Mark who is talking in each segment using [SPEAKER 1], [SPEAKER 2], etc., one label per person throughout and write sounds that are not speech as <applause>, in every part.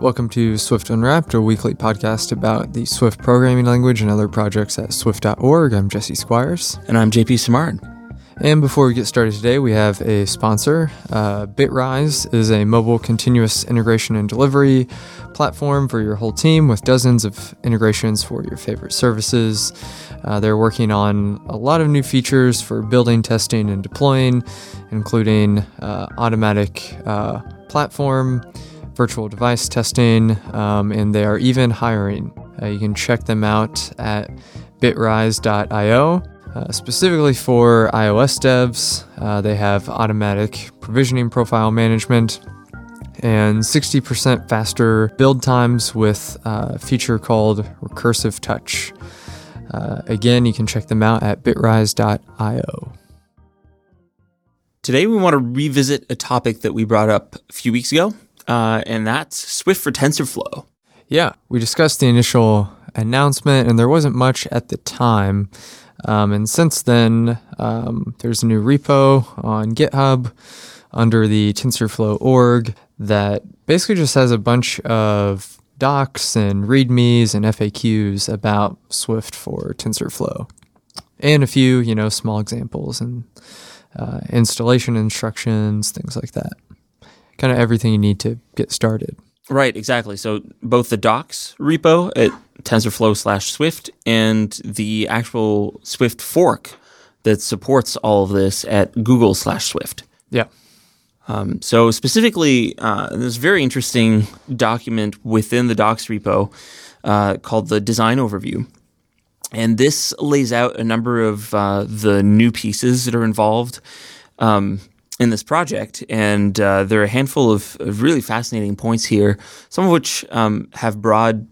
[SPEAKER 1] Welcome to Swift Unwrapped, a weekly podcast about the Swift programming language and other projects at swift.org. I'm Jesse Squires.
[SPEAKER 2] And I'm JP Simard.
[SPEAKER 1] And before we get started today, we have a sponsor. Uh, Bitrise is a mobile continuous integration and delivery platform for your whole team with dozens of integrations for your favorite services. Uh, they're working on a lot of new features for building, testing, and deploying, including uh, automatic uh, platform virtual device testing, um, and they are even hiring. Uh, you can check them out at bitrise.io. Uh, specifically for iOS devs, uh, they have automatic provisioning profile management and 60% faster build times with a feature called Recursive Touch. Uh, again, you can check them out at bitrise.io.
[SPEAKER 2] Today, we want to revisit a topic that we brought up a few weeks ago uh, and that's Swift for TensorFlow.
[SPEAKER 1] Yeah, we discussed the initial announcement, and there wasn't much at the time. Um, and since then, um, there's a new repo on GitHub under the TensorFlow org that basically just has a bunch of docs and READMEs and FAQs about Swift for TensorFlow, and a few, you know, small examples and uh, installation instructions, things like that kind of everything you need to get started.
[SPEAKER 2] Right, exactly. So both the docs repo at TensorFlow slash Swift and the actual Swift fork that supports all of this at Google slash Swift.
[SPEAKER 1] Yeah.
[SPEAKER 2] Um, so specifically, uh, there's a very interesting document within the docs repo uh, called the design overview. And this lays out a number of uh, the new pieces that are involved. Um, in this project, and uh, there are a handful of, of, really fascinating points here, some of which um, have broad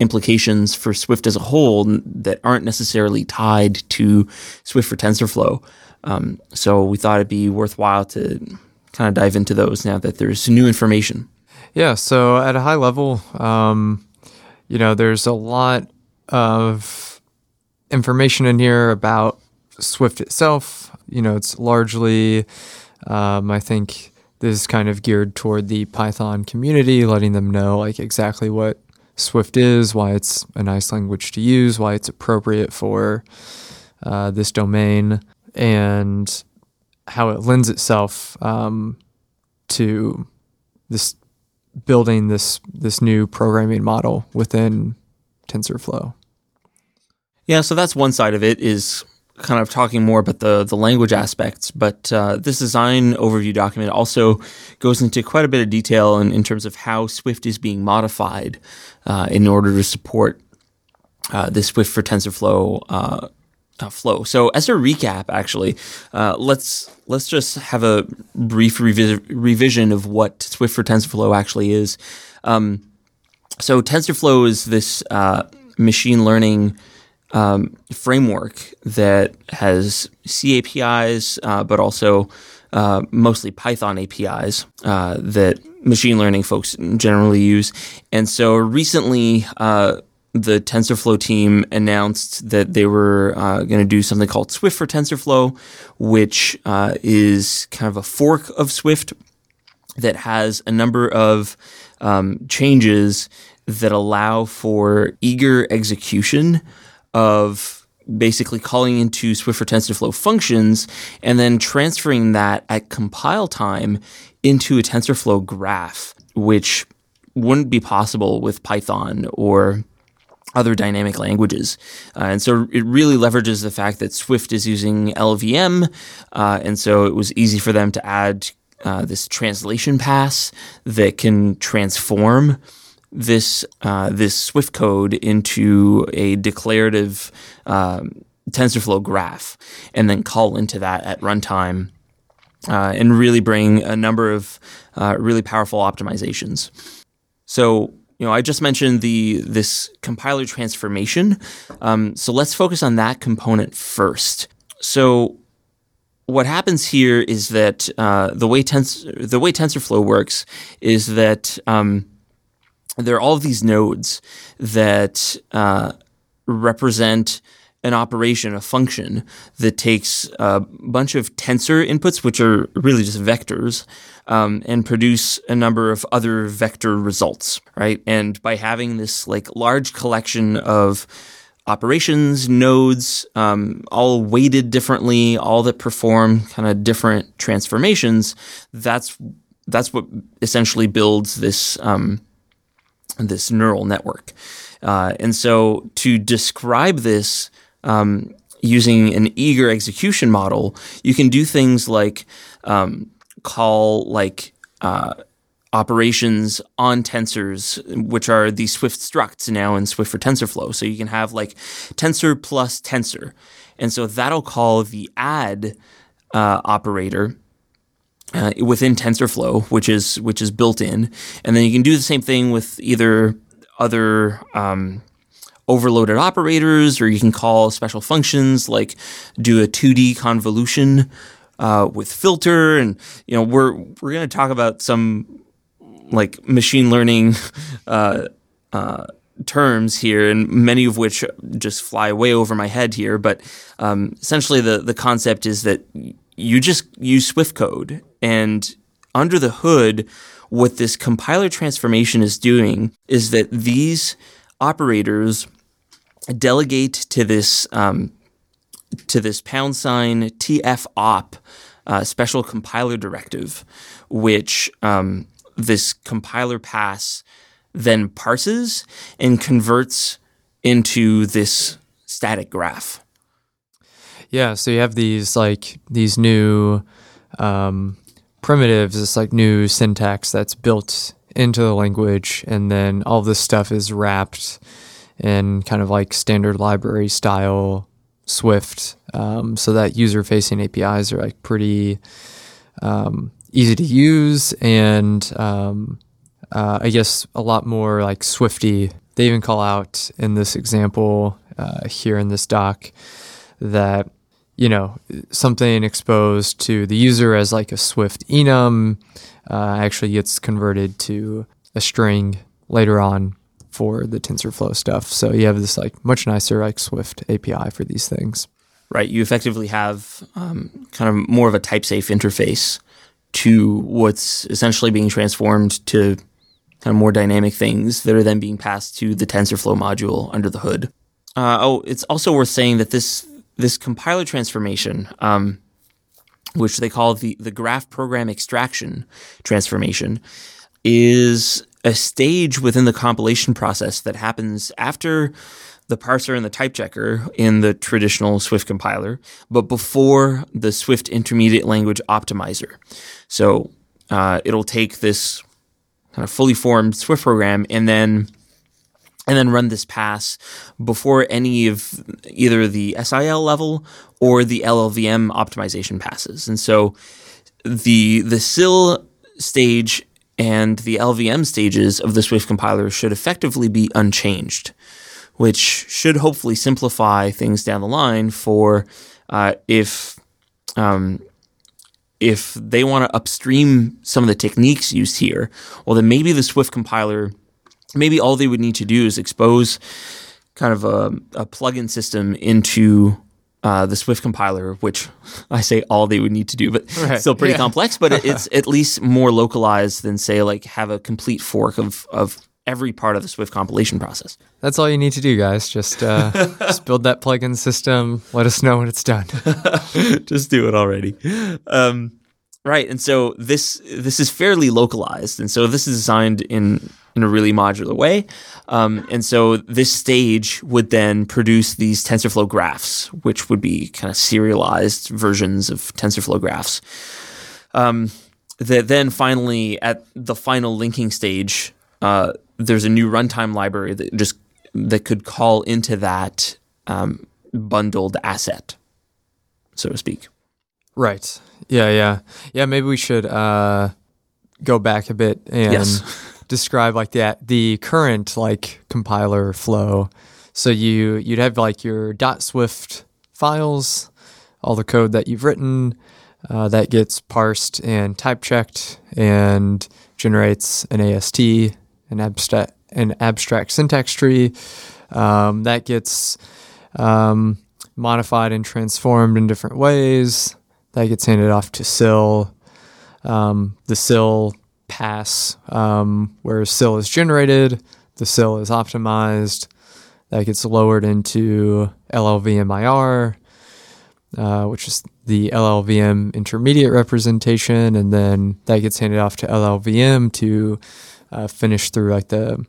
[SPEAKER 2] implications for Swift as a whole that aren't necessarily tied to Swift for TensorFlow. Um, so we thought it'd be worthwhile to kind of dive into those now that there's new information.
[SPEAKER 1] Yeah. So at a high level, um, you know, there's a lot of information in here about Swift itself. You know, it's largely um, I think this is kind of geared toward the Python community, letting them know like exactly what Swift is, why it's a nice language to use, why it's appropriate for uh, this domain, and how it lends itself um, to this building this this new programming model within TensorFlow.
[SPEAKER 2] Yeah, so that's one side of it is kind of talking more about the, the language aspects, but uh, this design overview document also goes into quite a bit of detail in, in terms of how Swift is being modified uh, in order to support uh, this Swift for TensorFlow uh, uh, flow. So, as a recap, actually, uh, let's let's just have a brief revi- revision of what Swift for TensorFlow actually is. Um, so, TensorFlow is this machine learning um, framework that has C APIs, uh, but also uh, mostly Python APIs uh, that machine learning folks generally use. And so recently, uh, the TensorFlow team announced that they were uh, going to do something called Swift for TensorFlow, which uh, is kind of a fork of Swift that has a number of um, changes that allow for eager execution of basically calling into Swift for TensorFlow functions and then transferring that at compile time into a TensorFlow graph, which wouldn't be possible with Python or other dynamic languages. Uh, and so it really leverages the fact that Swift is using LLVM. Uh, and so it was easy for them to add uh, this translation pass that can transform this uh, this Swift code into a declarative um, TensorFlow graph, and then call into that at runtime, uh, and really bring a number of uh, really powerful optimizations. So you know, I just mentioned the this compiler transformation. Um, so let's focus on that component first. So what happens here is that uh, the way tens- the way TensorFlow works is that um, there are all of these nodes that uh, represent an operation, a function that takes a bunch of tensor inputs, which are really just vectors, um, and produce a number of other vector results, right? And by having this like large collection of operations, nodes, um, all weighted differently, all that perform kind of different transformations. That's that's what essentially builds this um, this neural network. Uh, and so to describe this um, using an eager execution model, you can do things like um, call like uh, operations on tensors, which are the Swift structs now in Swift for TensorFlow. So you can have like tensor plus tensor. And so that'll call the add uh, operator uh, within TensorFlow, which is which is built in, and then you can do the same thing with either other um, overloaded operators, or you can call special functions like do a 2D convolution uh, with filter, and you know we're we're going to talk about some like machine learning <laughs> uh, uh, terms here, and many of which just fly way over my head here. But um, essentially, the the concept is that you just use Swift code, and under the hood, what this compiler transformation is doing is that these operators delegate to this um, to this pound sign tf op uh, special compiler directive, which um, this compiler pass then parses and converts into this static graph.
[SPEAKER 1] Yeah, so you have these like these new um, primitives, this like new syntax that's built into the language, and then all this stuff is wrapped in kind of like standard library style Swift, um, so that user-facing APIs are like pretty um, easy to use and um, uh, I guess a lot more like Swifty. They even call out in this example uh, here in this doc that you know something exposed to the user as like a Swift enum uh, actually gets converted to a string later on for the TensorFlow stuff. So you have this like much nicer like Swift API for these things.
[SPEAKER 2] Right. You effectively have um, kind of more of a type safe interface to what's essentially being transformed to kind of more dynamic things that are then being passed to the TensorFlow module under the hood. Uh, oh, it's also worth saying that this this compiler transformation, um, which they call the the graph program extraction transformation, is a stage within the compilation process that happens after the parser and the type checker in the traditional Swift compiler, but before the Swift intermediate language optimizer. So uh, it'll take this kind of fully formed Swift program and then and then run this pass before any of either the SIL level or the LLVM optimization passes. And so the the SIL stage and the LLVM stages of the Swift compiler should effectively be unchanged which should hopefully simplify things down the line for uh, if um, if they want to upstream some of the techniques used here. Well, then maybe the Swift compiler, maybe all they would need to do is expose kind of a, a plugin system into uh, the Swift compiler, which <laughs> I say all they would need to do, but right. still pretty yeah. complex. But it's <laughs> at least more localized than say like have a complete fork of of every part of the Swift compilation process.
[SPEAKER 1] That's all you need to do, guys. Just, uh, <laughs> just build that plugin system. Let us know when it's done.
[SPEAKER 2] just do it already. Um, right, and so this this is fairly localized, and so this is designed in in a really modular way. Um, and so this stage would then produce these TensorFlow graphs, which would be kind of serialized versions of TensorFlow graphs. Um, that then finally, at the final linking stage, uh, there's a new runtime library that just that could call into that um, bundled asset, so to speak.
[SPEAKER 1] Right. Yeah. Yeah. Yeah. Maybe we should uh, go back a bit and yes. <laughs> describe like that the current like compiler flow. So you you'd have like your .swift files, all the code that you've written, Uh, that gets parsed and type checked and generates an AST, an abstract, an abstract syntax tree. Um, that gets um, modified and transformed in different ways. That gets handed off to SIL. Um, the SIL pass, um, where a SIL is generated, the SIL is optimized. That gets lowered into LLVM uh, which is the LLVM intermediate representation, and then that gets handed off to LLVM to uh, finish through like the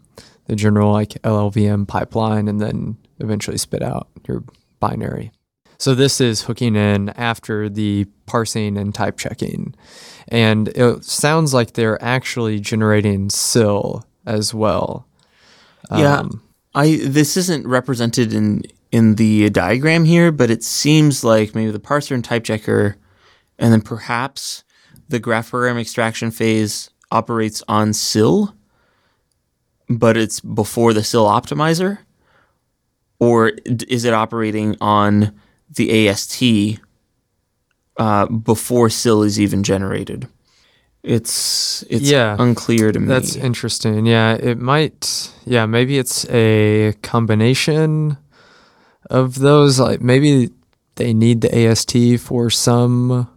[SPEAKER 1] the general like LLVM pipeline, and then eventually spit out your binary. So this is hooking in after the parsing and type checking, and it sounds like they're actually generating SIL as well.
[SPEAKER 2] Yeah, um, I this isn't represented in in the diagram here, but it seems like maybe the parser and type checker, and then perhaps the graph program extraction phase operates on SIL, but it's before the SIL optimizer, or is it operating on the AST uh, before SIL is even generated? It's it's yeah, unclear to me.
[SPEAKER 1] That's interesting. Yeah, it might. Yeah, maybe it's a combination of those. Like maybe they need the AST for some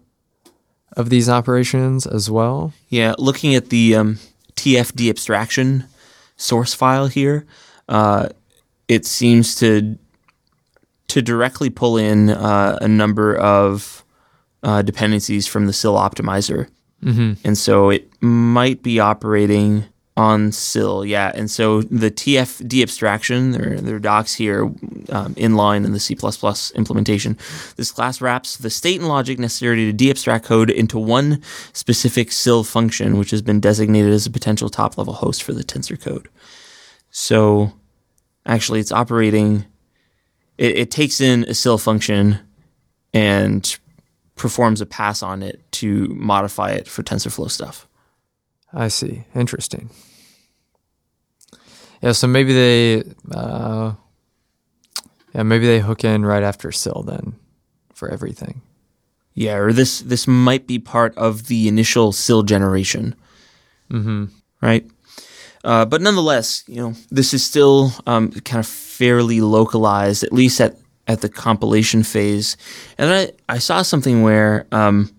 [SPEAKER 1] of these operations as well.
[SPEAKER 2] Yeah, looking at the um, TFDeabstraction source file here, uh, it seems to to directly pull in uh, a number of uh, dependencies from the SIL optimizer, mm-hmm. and so it might be operating on SIL, yeah. And so the TF abstraction, their, their docs here, um, inline in the C++ implementation, this class wraps the state and logic necessary to deabstract code into one specific SIL function, which has been designated as a potential top-level host for the tensor code. So actually, it's operating. It, it takes in a SIL function and performs a pass on it to modify it for TensorFlow stuff.
[SPEAKER 1] I see. Interesting. Yeah, so maybe they, uh, yeah, maybe they hook in right after SIL then for everything.
[SPEAKER 2] Yeah, or this this might be part of the initial SIL generation. Mm-hmm. Right. Uh, but nonetheless, you know, this is still um, kind of fairly localized, at least at, at the compilation phase. And I, I saw something where um,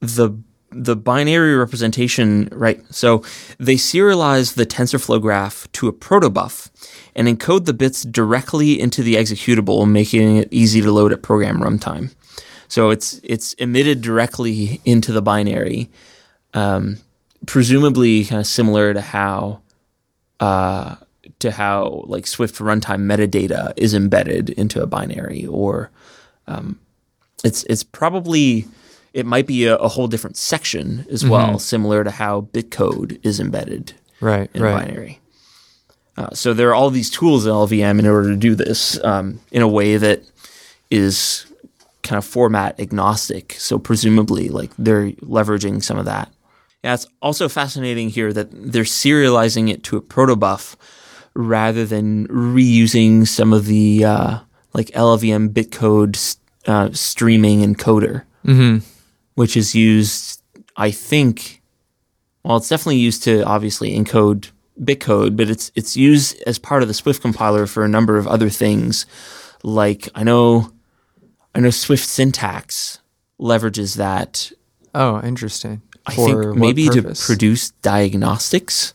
[SPEAKER 2] the the binary representation, right? So they serialize the TensorFlow graph to a protobuf and encode the bits directly into the executable, making it easy to load at program runtime. So it's it's emitted directly into the binary, um, presumably kind of similar to how uh, to how like Swift runtime metadata is embedded into a binary, or um, it's it's probably it might be a, a whole different section as mm-hmm. well, similar to how bitcode is embedded
[SPEAKER 1] right,
[SPEAKER 2] in
[SPEAKER 1] right.
[SPEAKER 2] binary. Uh, so there are all these tools in LLVM in order to do this um, in a way that is kind of format agnostic. So presumably, like they're leveraging some of that. Yeah, it's also fascinating here that they're serializing it to a protobuf rather than reusing some of the uh, like LLVM bitcode uh, streaming encoder. Mm-hmm which is used, I think, well, it's definitely used to obviously encode bitcode, but it's it's used as part of the Swift compiler for a number of other things. Like I know, I know Swift syntax leverages that.
[SPEAKER 1] Oh, interesting.
[SPEAKER 2] I think maybe to produce diagnostics.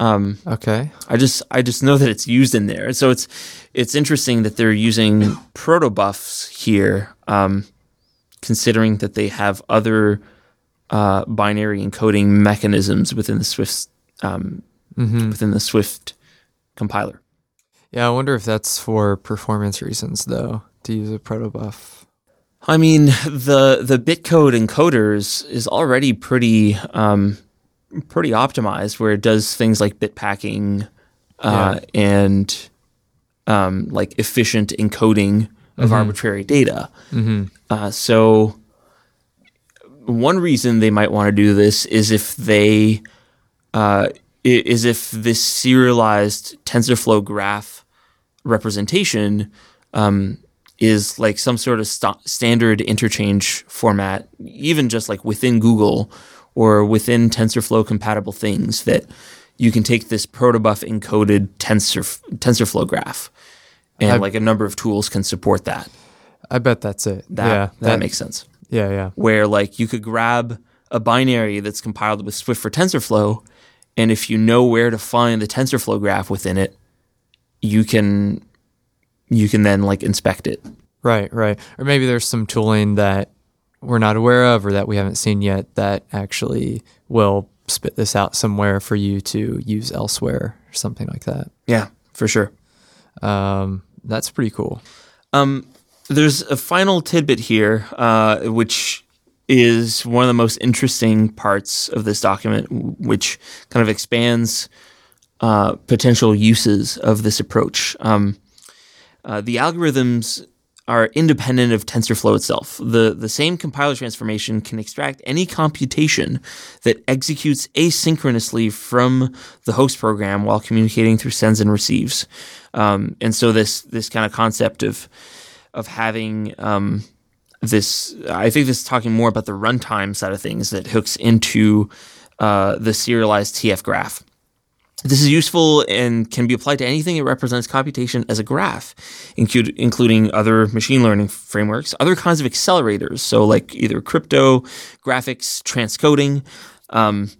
[SPEAKER 1] Um, okay.
[SPEAKER 2] I just I just know that it's used in there, so it's it's interesting that they're using protobufs here. Um, considering that they have other uh, binary encoding mechanisms within the Swift um, mm-hmm. within the Swift compiler.
[SPEAKER 1] Yeah, I wonder if that's for performance reasons, though, to use a protobuf.
[SPEAKER 2] I mean, the the bitcode encoders is already pretty um, pretty optimized, where it does things like bit packing uh, yeah. and um, like efficient encoding of mm-hmm. arbitrary data. Mm-hmm. Uh, so, one reason they might want to do this is if they uh, is if this serialized TensorFlow graph representation um, is like some sort of st- standard interchange format, even just like within Google or within TensorFlow compatible things that you can take this protobuf encoded tensor TensorFlow graph, and
[SPEAKER 1] I've-
[SPEAKER 2] like a number of tools can support that.
[SPEAKER 1] I bet that's it.
[SPEAKER 2] That
[SPEAKER 1] yeah,
[SPEAKER 2] that, makes sense.
[SPEAKER 1] yeah, yeah.
[SPEAKER 2] Where like you could grab a binary that's compiled with Swift for TensorFlow, and if you know where to find the TensorFlow graph within it, you can you can then like inspect it.
[SPEAKER 1] Right, right. Or maybe there's some tooling that we're not aware of or that we haven't seen yet that actually will spit this out somewhere for you to use elsewhere or something like that.
[SPEAKER 2] Yeah, for sure.
[SPEAKER 1] Um, that's pretty cool.
[SPEAKER 2] Um, there's a final tidbit here, uh, which is one of the most interesting parts of this document, which kind of expands uh, potential uses of this approach. Um, uh, the algorithms are independent of TensorFlow itself. The, the same compiler transformation can extract any computation that executes asynchronously from the host program while communicating through sends and receives. Um, and so this this kind of concept of of having um, this, I think this is talking more about the runtime side of things that hooks into uh, the serialized TF graph. This is useful and can be applied to anything that represents computation as a graph, including other machine learning frameworks, other kinds of accelerators, so like either crypto, graphics, transcoding. Um,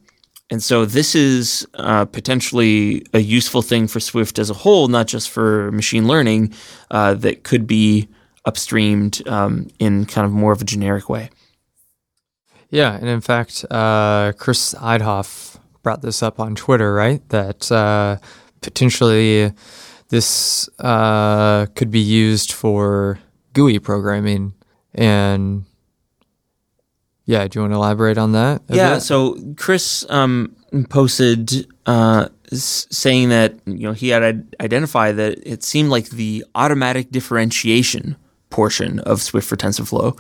[SPEAKER 2] and so this is uh, potentially a useful thing for Swift as a whole, not just for machine learning, uh, that could be upstreamed um, in kind of more of a generic way.
[SPEAKER 1] Yeah, and in fact, uh, Chris Eidhof brought this up on Twitter, right? That uh, potentially this uh, could be used for GUI programming. And yeah, do you want to elaborate on that?
[SPEAKER 2] yeah
[SPEAKER 1] bit?
[SPEAKER 2] so chris um, posted uh, saying that you know he had id- identified that it seemed like the automatic differentiation portion of swift for tensorflow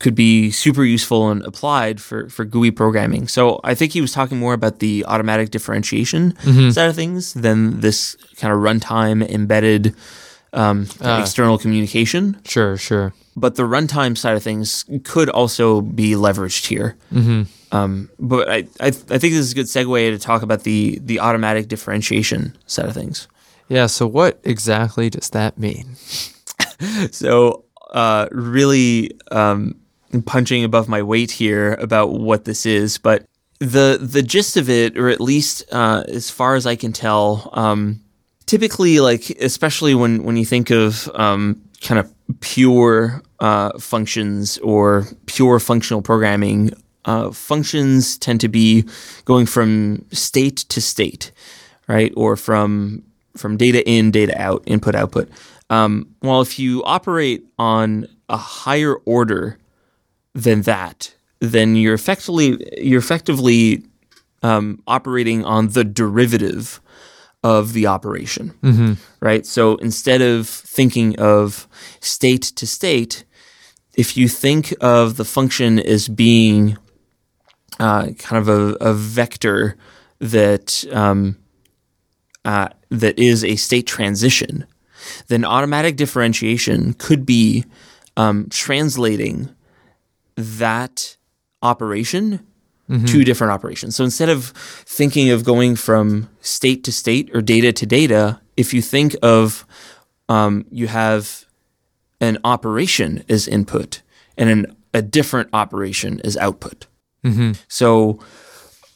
[SPEAKER 2] could be super useful and applied for, for GUI programming. So I think he was talking more about the automatic differentiation side of things than this kind of runtime embedded um,
[SPEAKER 1] Ah.
[SPEAKER 2] external communication
[SPEAKER 1] Sure, sure.
[SPEAKER 2] but the runtime side of things could also be leveraged here. Mm-hmm. Um, but I, I, I think this is a good segue to talk about the the automatic differentiation side of things.
[SPEAKER 1] Yeah, so what exactly does that mean? <laughs>
[SPEAKER 2] So, uh, really um, punching above my weight here about what this is, but the the gist of it, or at least uh, as far as I can tell, um, typically, like especially when when you think of um, kind of pure uh, functions or pure functional programming, uh, functions tend to be going from state to state, right, or from from data in, data out, input, output. Um, well, if you operate on a higher order than that, then you're effectively you're effectively um, operating on the derivative of the operation, right? So instead of thinking of state to state, if you think of the function as being uh, kind of a, a vector that um, uh, that is a state transition, then automatic differentiation could be um, translating that operation to different operations. So instead of thinking of going from state to state or data to data, if you think of um, you have an operation as input and an, a different operation as output. So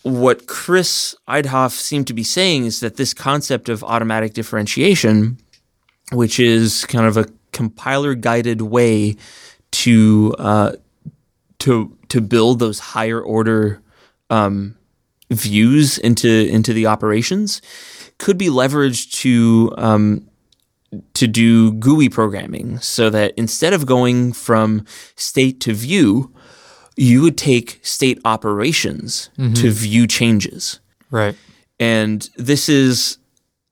[SPEAKER 2] what Chris Eidhof seemed to be saying is that this concept of automatic differentiation, which is kind of a compiler guided way to uh, to to build those higher order um, views into into the operations, could be leveraged to um, to do GUI programming, so that instead of going from state to view, you would take state operations to view changes.
[SPEAKER 1] Right.
[SPEAKER 2] And this is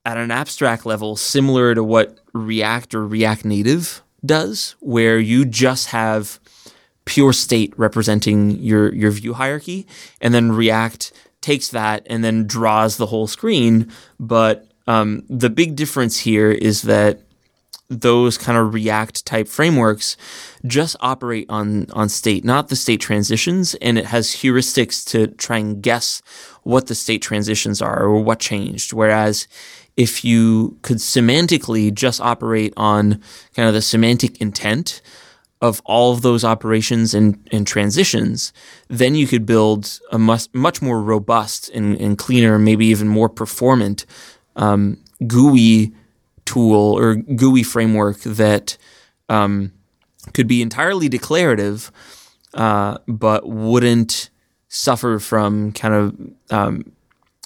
[SPEAKER 2] at an abstract level similar to what React or React Native does, where you just have pure state representing your, your view hierarchy, and then React takes that and then draws the whole screen. But um, the big difference here is that those kind of React type frameworks just operate on on state, not the state transitions, and it has heuristics to try and guess what the state transitions are or what changed. Whereas if you could semantically just operate on kind of the semantic intent of all of those operations and, and transitions, then you could build a much, much more robust and, and cleaner, maybe even more performant um, GUI tool or GUI framework that um, could be entirely declarative, uh, but wouldn't suffer from kind of um,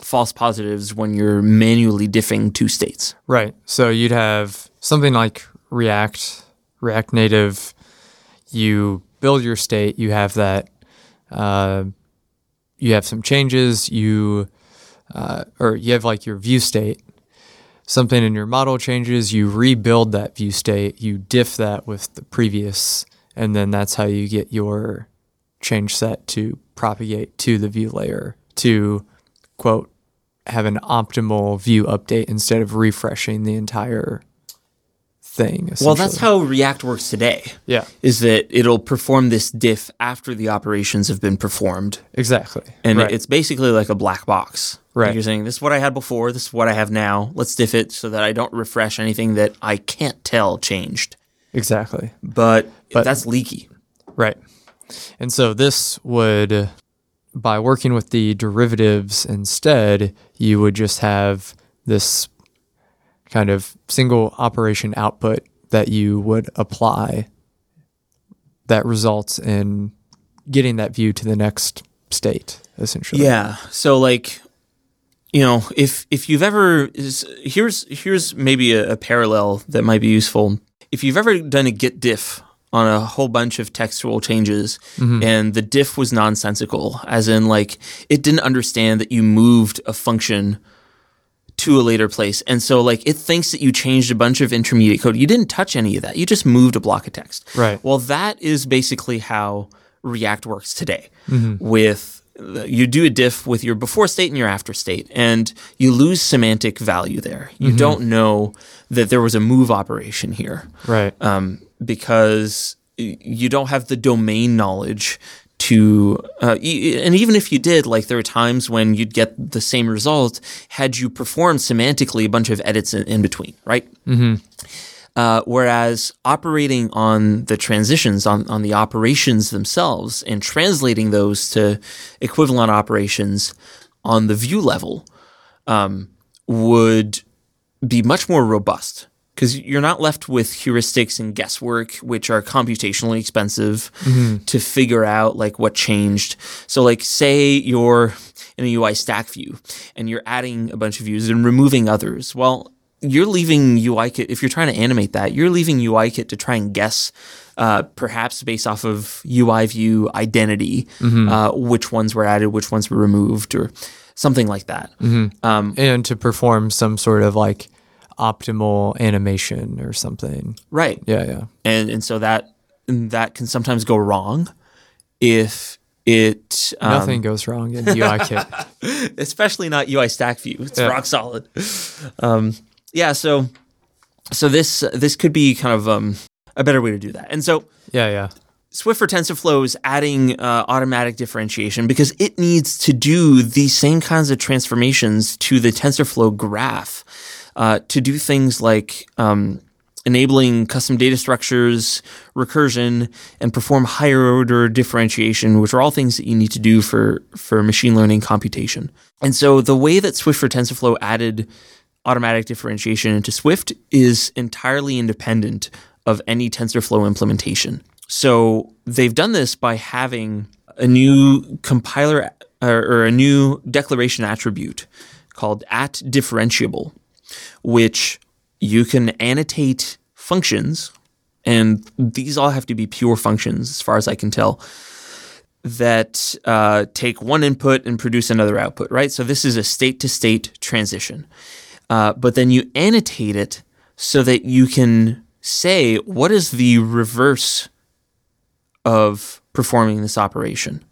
[SPEAKER 2] false positives when you're manually diffing two states.
[SPEAKER 1] Right. So you'd have something like React, React Native. You build your state. You have that. Uh, you have some changes. You uh, or you have like your view state. Something in your model changes. You rebuild that view state. You diff that with the previous, and then that's how you get your change set to propagate to the view layer to quote have an optimal view update instead of refreshing the entire thing.
[SPEAKER 2] Well, that's how React works today.
[SPEAKER 1] Yeah.
[SPEAKER 2] Is that it'll perform this diff after the operations have been performed.
[SPEAKER 1] Exactly.
[SPEAKER 2] And
[SPEAKER 1] right.
[SPEAKER 2] it's basically like a black box.
[SPEAKER 1] Right.
[SPEAKER 2] Like you're saying, this is what I had before, this is what I have now. Let's diff it so that I don't refresh anything that I can't tell changed.
[SPEAKER 1] exactly.
[SPEAKER 2] But,
[SPEAKER 1] But-
[SPEAKER 2] that's leaky.
[SPEAKER 1] Right. And so this would, by working with the derivatives instead, you would just have this kind of single operation output that you would apply that results in getting that view to the next state, essentially.
[SPEAKER 2] Yeah. So like, you know, if if you've ever is here's here's maybe a, a parallel that might be useful. If you've ever done a git diff on a whole bunch of textual changes mm-hmm. and the diff was nonsensical, as in like it didn't understand that you moved a function to a later place. And so like it thinks that you changed a bunch of intermediate code. You didn't touch any of that. You just moved a block of text.
[SPEAKER 1] Right.
[SPEAKER 2] Well, that is basically how React works today. With you do a diff with your before state and your after state, and you lose semantic value there. You don't know that there was a move operation here
[SPEAKER 1] Right.
[SPEAKER 2] um, because you don't have the domain knowledge to uh, e- and even if you did like there are times when you'd get the same result had you performed semantically a bunch of edits in, in between right mm-hmm. uh, whereas operating on the transitions on, on the operations themselves and translating those to equivalent operations on the view level um, would be much more robust because you're not left with heuristics and guesswork, which are computationally expensive to figure out like what changed. So, like, say you're in a UI stack view and you're adding a bunch of views and removing others. Well, you're leaving UIKit if you're trying to animate that. You're leaving UIKit to try and guess. Uh, perhaps based off of UI view identity, uh, which ones were added, which ones were removed, or something like that. Um,
[SPEAKER 1] and to perform some sort of like optimal animation or something.
[SPEAKER 2] right.
[SPEAKER 1] Yeah, yeah.
[SPEAKER 2] and and so that that can sometimes go wrong if it um,
[SPEAKER 1] Nothing goes wrong in UIKit. <laughs>
[SPEAKER 2] especially not UI stack view it's
[SPEAKER 1] Yeah.
[SPEAKER 2] rock solid um, yeah so so this this could be kind of um, a better way to do that and so
[SPEAKER 1] Yeah, yeah.
[SPEAKER 2] Swift for TensorFlow is adding uh, automatic differentiation because it needs to do these same kinds of transformations to the TensorFlow graph uh, to do things like um, enabling custom data structures, recursion, and perform higher order differentiation, which are all things that you need to do for, for machine learning computation. And so the way that Swift for TensorFlow added automatic differentiation into Swift is entirely independent of any TensorFlow implementation. So they've done this by having a new compiler or, or a new declaration attribute called at differentiable, which you can annotate functions, and these all have to be pure functions as far as I can tell that uh, take one input and produce another output, right? So this is a state to state transition. Uh, but then you annotate it so that you can say what is the reverse of performing this operation,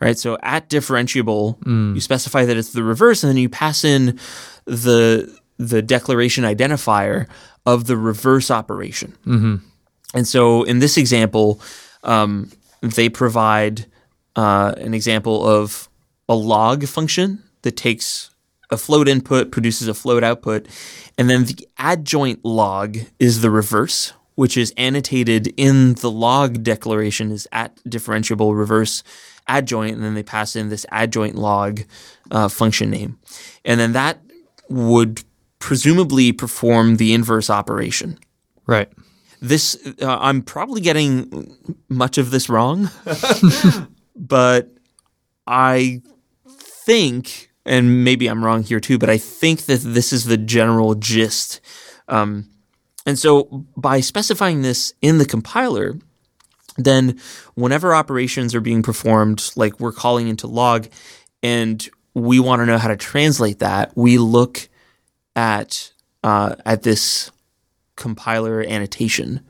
[SPEAKER 2] right? So at differentiable, you specify that it's the reverse, and then you pass in the the declaration identifier of the reverse operation.
[SPEAKER 1] Mm-hmm.
[SPEAKER 2] And so in this example, um, they provide uh, an example of a log function that takes a float input, produces a float output, and then the adjoint log is the reverse, which is annotated in the log declaration is at differentiable reverse adjoint, and then they pass in this adjoint log uh, function name. And then that would presumably perform the inverse operation.
[SPEAKER 1] Right.
[SPEAKER 2] This, uh, I'm probably getting much of this wrong, <laughs> but I think, and maybe I'm wrong here too, but I think that this is the general gist. Um, and so by specifying this in the compiler, then whenever operations are being performed, like we're calling into log, and we want to know how to translate that, we look at uh, at this compiler annotation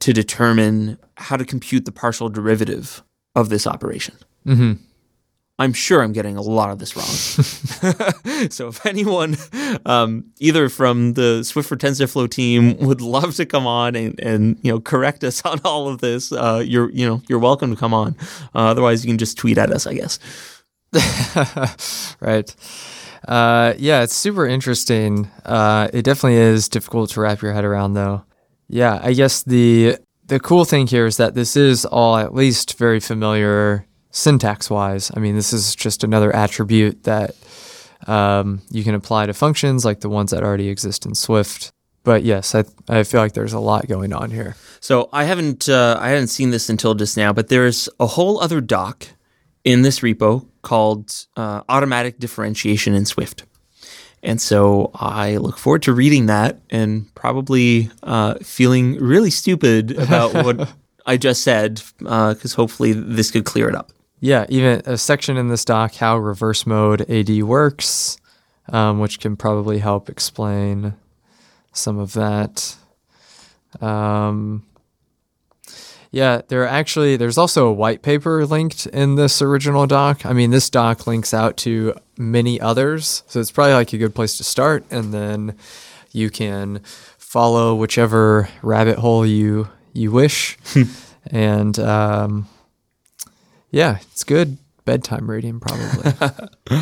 [SPEAKER 2] to determine how to compute the partial derivative of this operation.
[SPEAKER 1] Mm-hmm.
[SPEAKER 2] I'm sure I'm getting a lot of this wrong. <laughs> so if anyone, um, either from the Swift for TensorFlow team, would love to come on and, and you know correct us <laughs> on all of this, uh, you're you know you're welcome to come on. Uh, otherwise, you can just tweet at us, I guess. <laughs>
[SPEAKER 1] right. Uh, yeah, it's super interesting. Uh, it definitely is difficult to wrap your head around, though. Yeah, I guess the the cool thing here is that this is all at least very familiar syntax wise. I mean, this is just another attribute that um, you can apply to functions like the ones that already exist in Swift. But yes, I, I feel like there's a lot going on here.
[SPEAKER 2] So I haven't uh, I haven't seen this until just now, but there's a whole other doc in this repo called uh, Automatic Differentiation in Swift. And so I look forward to reading that and probably uh, feeling really stupid about what <laughs> I just said, because uh, hopefully this could clear it up.
[SPEAKER 1] Yeah, even a section in this doc how reverse mode AD works, um, which can probably help explain some of that. Um, yeah, there are actually there's also a white paper linked in this original doc. I mean, this doc links out to many others, so it's probably like a good place to start, and then you can follow whichever rabbit hole you you wish, <laughs> and um, yeah, it's good bedtime reading probably. <laughs>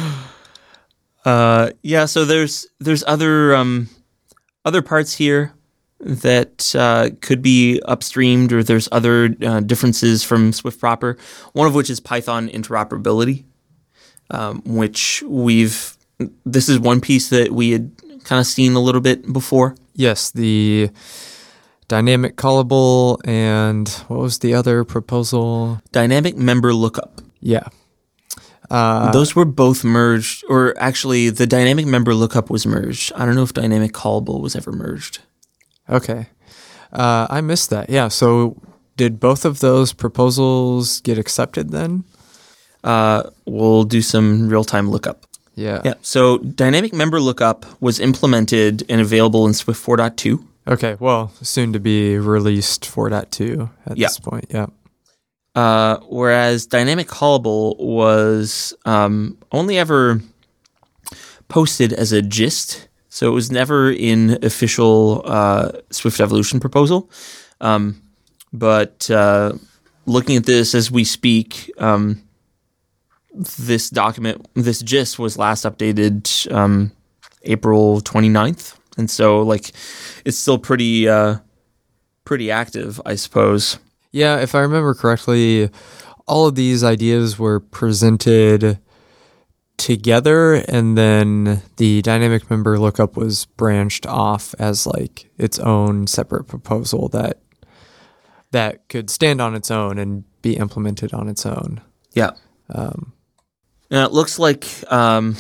[SPEAKER 2] uh, yeah, so there's there's other um, other parts here that uh, could be upstreamed, or there's other uh, differences from Swift proper. One of which is Python interoperability, um, which we've. This is one piece that we had kind of seen a little bit before.
[SPEAKER 1] Yes, the dynamic callable and what was the other proposal?
[SPEAKER 2] Dynamic member lookup.
[SPEAKER 1] Yeah.
[SPEAKER 2] Uh, Those were both merged, or actually, the dynamic member lookup was merged. I don't know if dynamic callable was ever merged.
[SPEAKER 1] Okay. Uh, I missed that. Yeah. So, did both of those proposals get accepted then?
[SPEAKER 2] Uh, we'll do some real time lookup.
[SPEAKER 1] Yeah.
[SPEAKER 2] Yeah. So, dynamic member lookup was implemented and available in Swift 4.2.
[SPEAKER 1] Okay, well, soon to be released 4.2 at
[SPEAKER 2] yeah.
[SPEAKER 1] this point. Yeah.
[SPEAKER 2] Uh, whereas dynamic callable was um, only ever posted as a gist, so it was never in official uh, Swift Evolution proposal. Um, but uh, looking at this as we speak, um, this document, this gist was last updated um, April 29th. And so like it's still pretty uh pretty active, I suppose.
[SPEAKER 1] Yeah, if I remember correctly, all of these ideas were presented together and then the dynamic member lookup was branched off as like its own separate proposal that that could stand on its own and be implemented on its own.
[SPEAKER 2] Yeah. Um, it looks like um,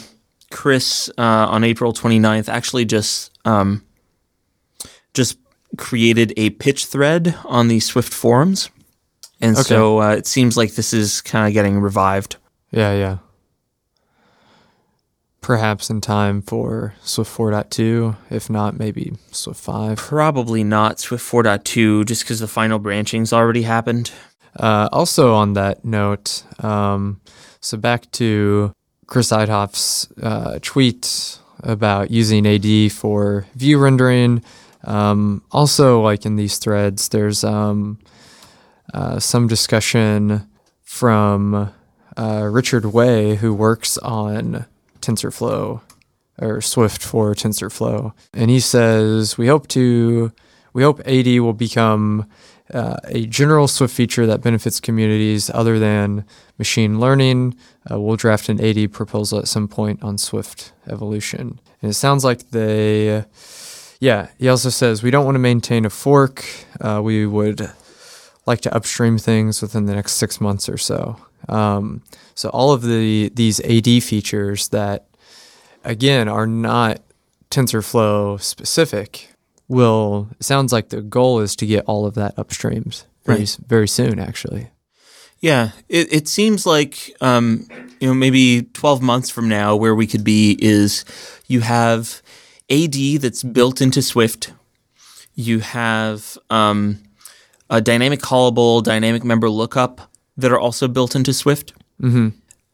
[SPEAKER 2] Chris uh, on April 29th actually just um, just created a pitch thread on the Swift forums, and okay. so uh, it seems like this is kind of getting revived.
[SPEAKER 1] Yeah, yeah. Perhaps in time for Swift 4.2, if not, maybe Swift 5.
[SPEAKER 2] Probably not Swift 4.2, just because the final branching's already happened.
[SPEAKER 1] Uh, also, on that note, um, so back to Chris Eidhof's uh, tweet about using AD for view rendering. Um, also, like in these threads, there's um, uh, some discussion from uh, Richard Wei, who works on TensorFlow or Swift for TensorFlow, and he says we hope to we hope AD will become uh, a general Swift feature that benefits communities other than machine learning. Uh, we'll draft an AD proposal at some point on Swift evolution. And it sounds like they, yeah, he also says we don't want to maintain a fork. Uh, we would like to upstream things within the next six months or so. Um, so all of the these AD features that, again, are not TensorFlow specific will sounds like the goal is to get all of that upstreamed very right. very soon actually.
[SPEAKER 2] Yeah. It, it seems like um, you know maybe 12 months from now where we could be is you have ad that's built into swift. You have um, a dynamic callable dynamic member lookup that are also built into swift
[SPEAKER 1] mm-hmm.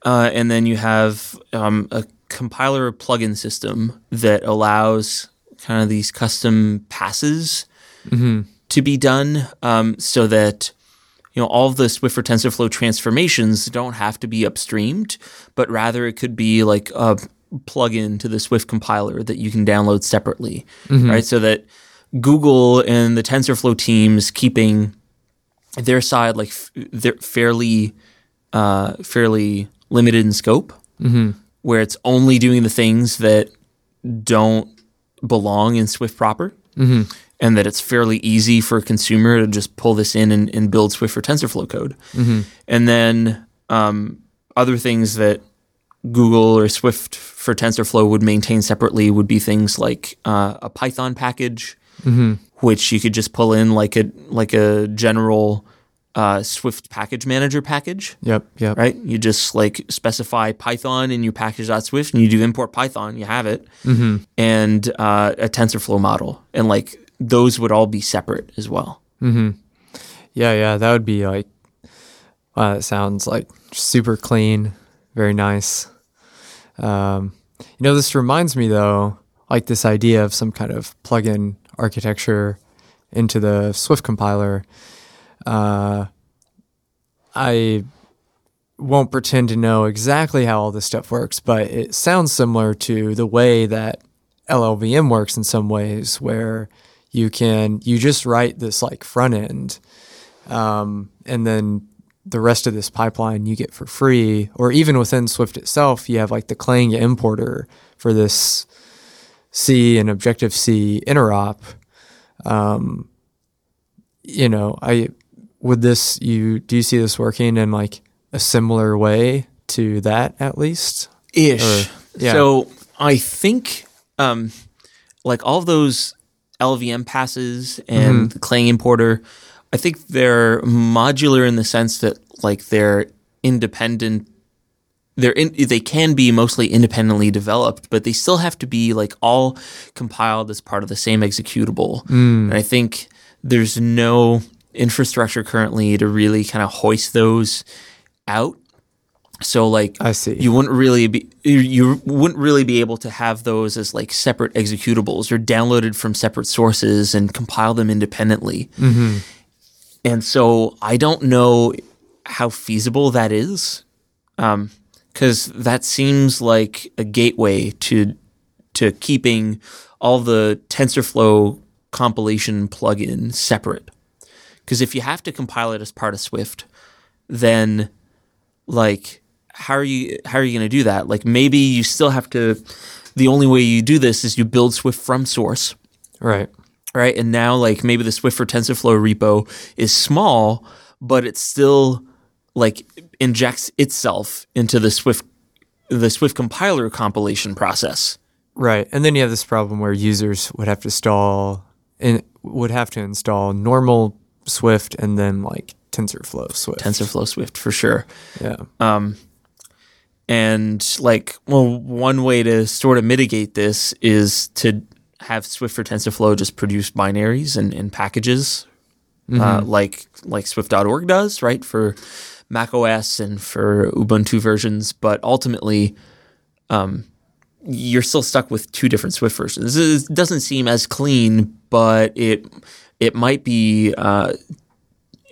[SPEAKER 2] uh, and then you have um, a compiler plugin system that allows kind of these custom passes
[SPEAKER 1] mm-hmm.
[SPEAKER 2] to be done um, so that you know all the Swift for TensorFlow transformations don't have to be upstreamed, but rather it could be like a plugin to the Swift compiler that you can download separately, mm-hmm. right? So that Google and the TensorFlow teams keeping their side like f- they're fairly uh, fairly limited in scope,
[SPEAKER 1] mm-hmm.
[SPEAKER 2] where it's only doing the things that don't belong in Swift proper,
[SPEAKER 1] mm-hmm.
[SPEAKER 2] and that it's fairly easy for a consumer to just pull this in and, and build Swift for TensorFlow code.
[SPEAKER 1] Mm-hmm.
[SPEAKER 2] And then um, other things that Google or Swift for TensorFlow would maintain separately would be things like uh, a Python package,
[SPEAKER 1] mm-hmm.
[SPEAKER 2] which you could just pull in like a like a general uh, Swift package manager package.
[SPEAKER 1] Yep, yep.
[SPEAKER 2] Right? You just like specify Python in your package.swift and you do import Python, you have it.
[SPEAKER 1] Mm-hmm.
[SPEAKER 2] And uh, a TensorFlow model. And like those would all be separate as well.
[SPEAKER 1] Mm-hmm. Yeah, yeah. That would be like, wow, that sounds like super clean, very nice. Um, you know, this reminds me though, like this idea of some kind of plugin architecture into the Swift compiler uh, I won't pretend to know exactly how all this stuff works, but it sounds similar to the way that LLVM works in some ways, where you can you just write this like front end, um, and then the rest of this pipeline you get for free, or even within Swift itself, you have like the Clang importer for this C and Objective C interop. Um, you know, I would this you do you see this working in like a similar way to that at least
[SPEAKER 2] ish or, yeah. so i think um like all those LLVM passes and mm-hmm. the clang importer i think they're modular in the sense that like they're independent they're in, they can be mostly independently developed, but they still have to be like all compiled as part of the same executable.
[SPEAKER 1] Mm.
[SPEAKER 2] And I think there's no infrastructure currently to really kind of hoist those out. So like
[SPEAKER 1] I see.
[SPEAKER 2] You wouldn't really be you wouldn't really be able to have those as like separate executables or downloaded from separate sources and compile them independently.
[SPEAKER 1] Mm-hmm.
[SPEAKER 2] And so I don't know how feasible that is, because um, that seems like a gateway to to keeping all the TensorFlow compilation plugin separate. Because if you have to compile it as part of Swift, then like how are you how are you going to do that? Like maybe you still have to. The only way you do this is you build Swift from source,
[SPEAKER 1] right?
[SPEAKER 2] Right, and now like maybe the Swift for TensorFlow repo is small, but it still like injects itself into the Swift the Swift compiler compilation process.
[SPEAKER 1] Right, and then you have this problem where users would have to install in, would have to install normal Swift and then like TensorFlow Swift.
[SPEAKER 2] TensorFlow Swift for sure.
[SPEAKER 1] Yeah.
[SPEAKER 2] Um, and like, well, one way to sort of mitigate this is to have Swift for TensorFlow just produce binaries and, and packages, uh, mm-hmm. uh, like like Swift.org does, right, for Mac OS and for Ubuntu versions. But ultimately, um, you're still stuck with two different Swift versions. It doesn't seem as clean, but it it might be uh,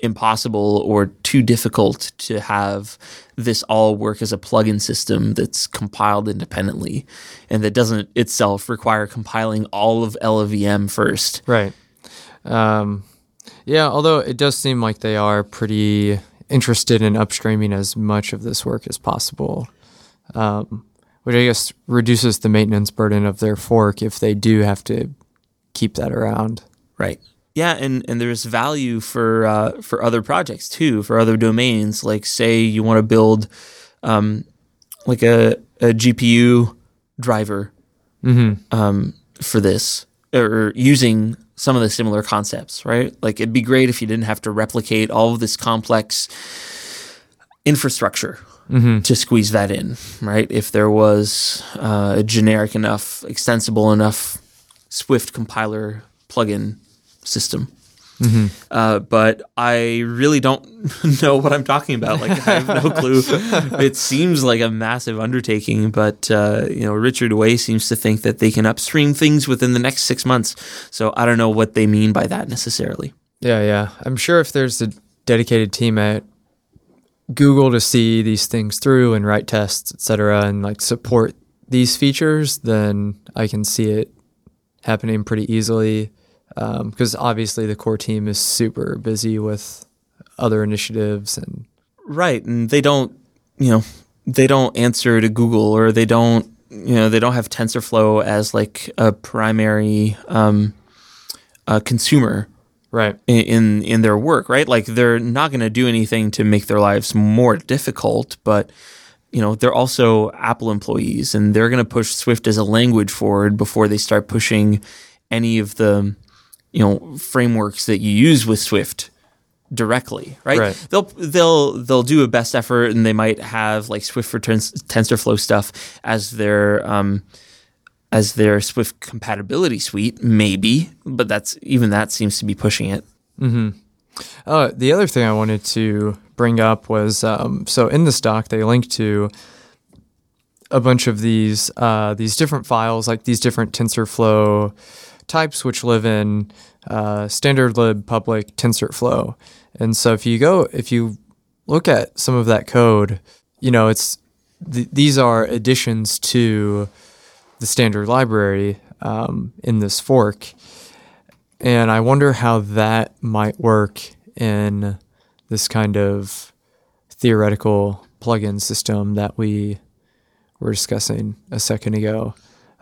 [SPEAKER 2] impossible or too difficult to have this all work as a plugin system that's compiled independently and that doesn't itself require compiling all of LLVM first.
[SPEAKER 1] Right. Um, yeah, although it does seem like they are pretty interested in upstreaming as much of this work as possible, um, which I guess reduces the maintenance burden of their fork if they do have to keep that around.
[SPEAKER 2] Right. Yeah, and, and there's value for uh, for other projects too, for other domains. Like say you want to build um, like a, a GPU driver
[SPEAKER 1] Mm-hmm.
[SPEAKER 2] um, for this, or using some of the similar concepts, right? Like it'd be great if you didn't have to replicate all of this complex infrastructure
[SPEAKER 1] Mm-hmm.
[SPEAKER 2] to squeeze that in, right? If there was uh, a generic enough, extensible enough Swift compiler plugin system.
[SPEAKER 1] Mm-hmm.
[SPEAKER 2] Uh, but I really don't <laughs> know what I'm talking about. Like I have no clue. <laughs> it seems like a massive undertaking, but uh, you know, Richard Wei seems to think that they can upstream things within the next six months. So I don't know what they mean by that necessarily.
[SPEAKER 1] Yeah, yeah. I'm sure if there's a dedicated team at Google to see these things through and write tests, et cetera, and like support these features, then I can see it happening pretty easily. Because obviously the core team is super busy with other initiatives and
[SPEAKER 2] Right, and they don't, you know, they don't answer to Google or they don't, you know, they don't have TensorFlow as like a primary um, uh, consumer
[SPEAKER 1] right.
[SPEAKER 2] in, in in their work, right? Like they're not going to do anything to make their lives more difficult, but you know, they're also Apple employees and they're going to push Swift as a language forward before they start pushing any of the you know frameworks that you use with Swift directly, right?
[SPEAKER 1] Right.
[SPEAKER 2] They'll they'll they'll do a best effort and they might have like Swift for Tens- TensorFlow stuff as their um as their Swift compatibility suite, maybe, but that's even that seems to be pushing it.
[SPEAKER 1] Uh, the other thing I wanted to bring up was um, so in this doc they link to a bunch of these uh, these different files, like these different TensorFlow types, which live in uh, standard lib public TensorFlow. And so if you go, if you look at some of that code, you know it's th- these are additions to the standard library um, in this fork. And I wonder how that might work in this kind of theoretical plugin system that we were discussing a second ago.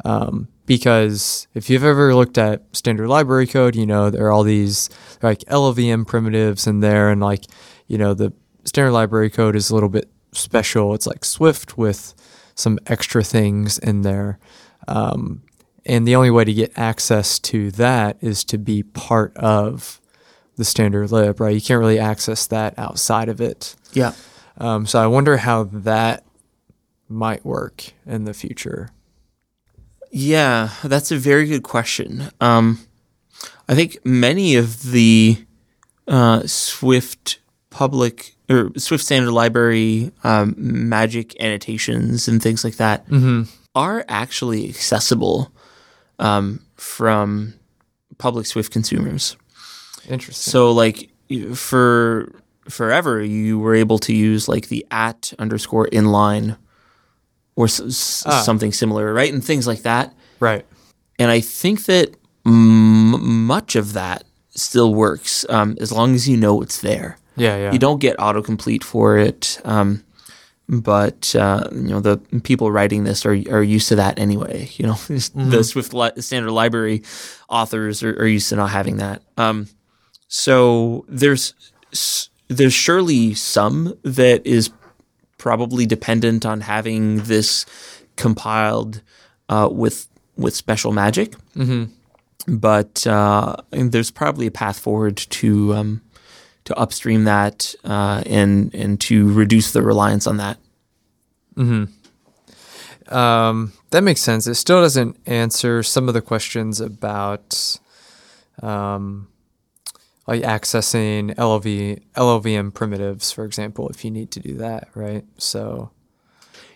[SPEAKER 1] Um, because if you've ever looked at standard library code, you know, there are all these like LLVM primitives in there, and like, you know, the standard library code is a little bit special. It's like Swift with some extra things in there. Um, and the only way to get access to that is to be part of the standard lib, right? You can't really access that outside of it.
[SPEAKER 2] Yeah.
[SPEAKER 1] Um, so I wonder how that might work in the future.
[SPEAKER 2] Yeah, that's a very good question. Um, I think many of the uh, Swift public or Swift standard library um, magic annotations and things like that are actually accessible um, from public Swift consumers.
[SPEAKER 1] Interesting.
[SPEAKER 2] So, like for forever, you were able to use like the at underscore inline or s-
[SPEAKER 1] Ah.
[SPEAKER 2] something similar, right? And things like that.
[SPEAKER 1] right.
[SPEAKER 2] And I think that m- much of that still works um, as long as you know it's there.
[SPEAKER 1] Yeah, yeah.
[SPEAKER 2] You don't get autocomplete for it, um, but uh, you know the people writing this are are used to that anyway. You know, <laughs> the Swift li- standard library authors are, are used to not having that. Um, so there's there's surely some that is probably dependent on having this compiled uh, with with special magic. But uh, there's probably a path forward to um, to upstream that uh, and and to reduce the reliance on that.
[SPEAKER 1] Um, that makes sense. It still doesn't answer some of the questions about um, like accessing LLV, LLVM primitives, for example, if you need to do that, right? So,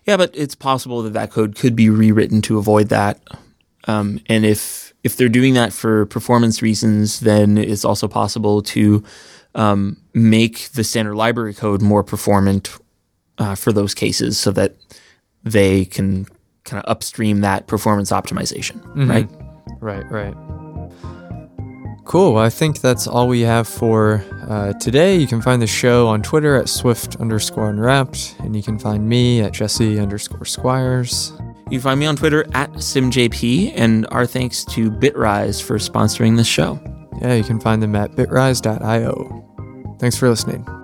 [SPEAKER 2] Yeah, but it's possible that that code could be rewritten to avoid that. Um, and if if they're doing that for performance reasons, then it's also possible to um, make the standard library code more performant uh, for those cases, so that they can kind of upstream that performance optimization, mm-hmm. right?
[SPEAKER 1] Right, right. Cool. Well, I think that's all we have for uh, today. You can find the show on Twitter at Swift underscore unwrapped, and you can find me at Jesse underscore Squires.
[SPEAKER 2] You can find me on Twitter at SimJP, and our thanks to Bitrise for sponsoring this show.
[SPEAKER 1] Yeah, you can find them at bitrise.io. Thanks for listening.